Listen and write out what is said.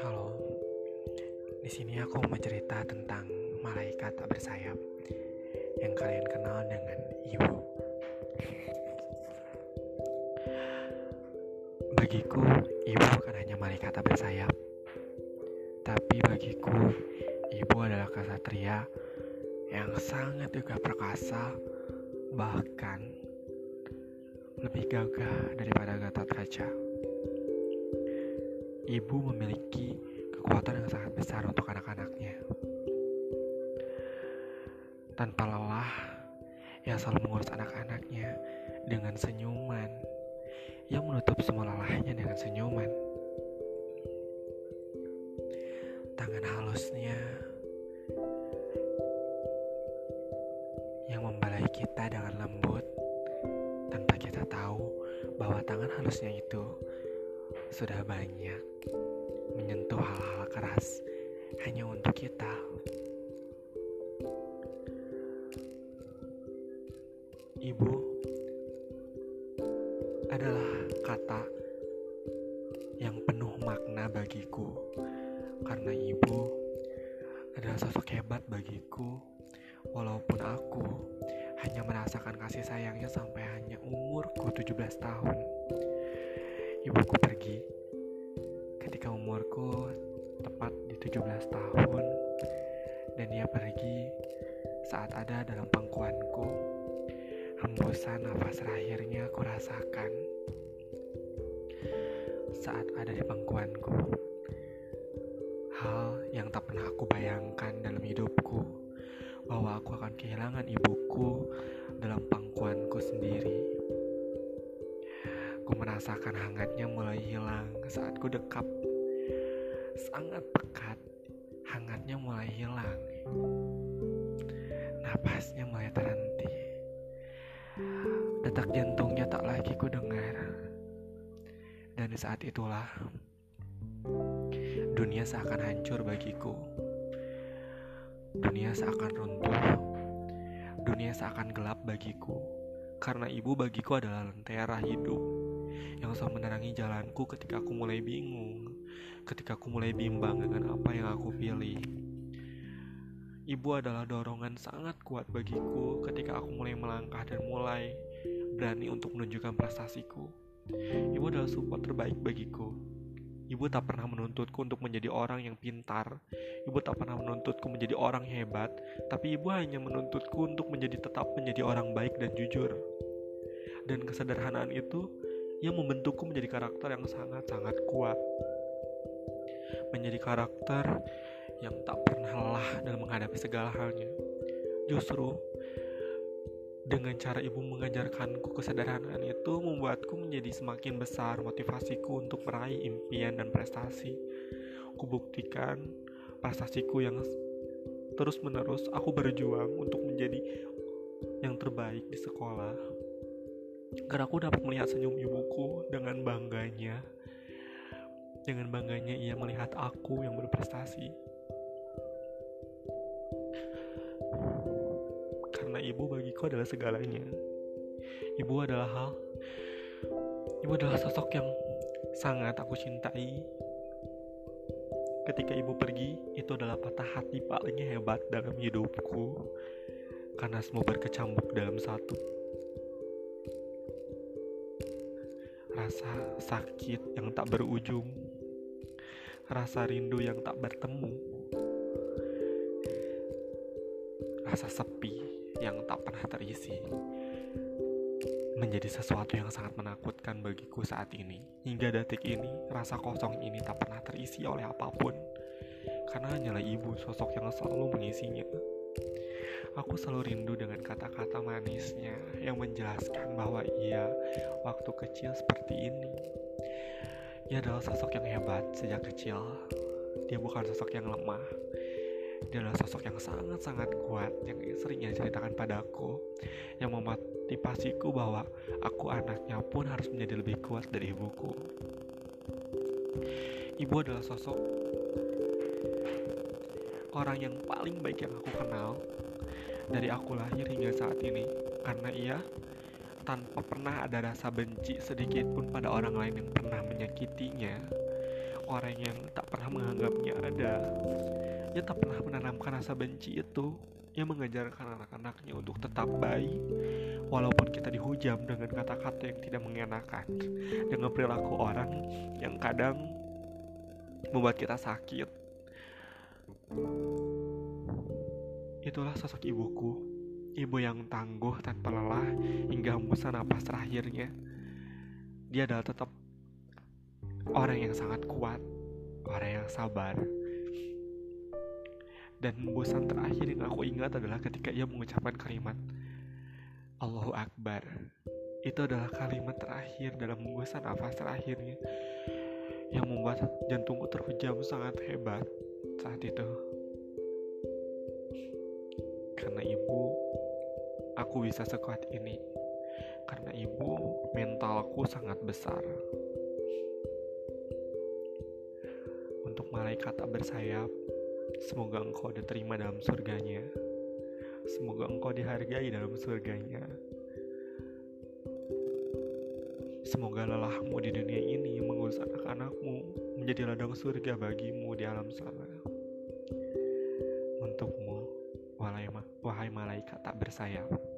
Halo, di sini aku mau cerita tentang malaikat tak bersayap yang kalian kenal dengan ibu. Bagiku, ibu bukan hanya malaikat tak bersayap, tapi bagiku, ibu adalah kesatria yang sangat juga perkasa, bahkan lebih gagah daripada Gatot Kaca. Ibu memiliki kekuatan yang sangat besar untuk anak-anaknya. Tanpa lelah, ia selalu mengurus anak-anaknya dengan senyuman yang menutup semua lelahnya dengan senyuman. Tangan halusnya yang membalai kita dengan tangan halusnya itu sudah banyak menyentuh hal-hal keras hanya untuk kita. Ibu adalah kata yang penuh makna bagiku karena ibu adalah sosok hebat bagiku walaupun aku hanya merasakan kasih sayangnya sampai hanya umurku 17 tahun. Ibuku pergi ketika umurku tepat di 17 tahun dan dia pergi saat ada dalam pangkuanku. Hembusan nafas terakhirnya aku rasakan saat ada di pangkuanku. Hal yang tak pernah aku bayangkan dalam hidupku bahwa aku akan kehilangan ibuku dalam pangkuanku sendiri. Ku merasakan hangatnya mulai hilang saat ku dekap. Sangat pekat, hangatnya mulai hilang. Napasnya mulai terhenti. Detak jantungnya tak lagi ku dengar. Dan saat itulah dunia seakan hancur bagiku. Dunia seakan runtuh. Dunia seakan gelap bagiku. Karena ibu bagiku adalah lentera hidup yang selalu menerangi jalanku ketika aku mulai bingung, ketika aku mulai bimbang dengan apa yang aku pilih. Ibu adalah dorongan sangat kuat bagiku ketika aku mulai melangkah dan mulai berani untuk menunjukkan prestasiku. Ibu adalah support terbaik bagiku. Ibu tak pernah menuntutku untuk menjadi orang yang pintar. Ibu tak pernah menuntutku menjadi orang hebat, tapi ibu hanya menuntutku untuk menjadi tetap menjadi orang baik dan jujur. Dan kesederhanaan itu yang membentukku menjadi karakter yang sangat-sangat kuat. Menjadi karakter yang tak pernah lelah dalam menghadapi segala halnya. Justru dengan cara ibu mengajarkanku kesederhanaan itu membuatku menjadi semakin besar motivasiku untuk meraih impian dan prestasi. Kubuktikan prestasiku yang terus menerus aku berjuang untuk menjadi yang terbaik di sekolah karena aku dapat melihat senyum ibuku dengan bangganya. Dengan bangganya ia melihat aku yang berprestasi. Karena ibu bagiku adalah segalanya. Ibu adalah hal Ibu adalah sosok yang sangat aku cintai. Ketika ibu pergi, itu adalah patah hati paling hebat dalam hidupku. Karena semua berkecambuk dalam satu. rasa sakit yang tak berujung, rasa rindu yang tak bertemu, rasa sepi yang tak pernah terisi, menjadi sesuatu yang sangat menakutkan bagiku saat ini. Hingga detik ini, rasa kosong ini tak pernah terisi oleh apa pun, karena hanyalah ibu sosok yang selalu mengisinya. Aku selalu rindu dengan kata-kata manisnya yang menjelaskan bahwa ia waktu kecil seperti ini. Ia adalah sosok yang hebat sejak kecil. Dia bukan sosok yang lemah. Dia adalah sosok yang sangat-sangat kuat yang sering ia ceritakan padaku yang memotivasiku bahwa aku anaknya pun harus menjadi lebih kuat dari ibuku. Ibu adalah sosok orang yang paling baik yang aku kenal dari aku lahir hingga saat ini karena ia tanpa pernah ada rasa benci sedikit pun pada orang lain yang pernah menyakitinya orang yang tak pernah menganggapnya ada ia tak pernah menanamkan rasa benci itu. Ia mengajarkan anak-anaknya untuk tetap baik walaupun kita dihujam dengan kata-kata yang tidak mengenakan dengan perilaku orang yang kadang membuat kita sakit. Itulah sosok ibuku ibu yang tangguh tanpa lelah hingga hembusan napas terakhirnya. Dia adalah tetap orang yang sangat kuat, orang yang sabar. Dan bosan terakhir yang aku ingat adalah ketika ia mengucapkan kalimat Allahu Akbar. Itu adalah kalimat terakhir dalam bosan nafas terakhirnya yang membuat jantungku terhujam sangat hebat saat itu. Karena ibu, aku bisa sekuat ini. Karena ibu, mentalku sangat besar. untuk malaikat tak bersayap. Semoga engkau diterima dalam surganya. Semoga engkau dihargai dalam surganya. Semoga lelahmu di dunia ini mengurus anak-anakmu menjadi ladang surga bagimu di alam sana. Untukmu, wahai malaikat tak bersayap.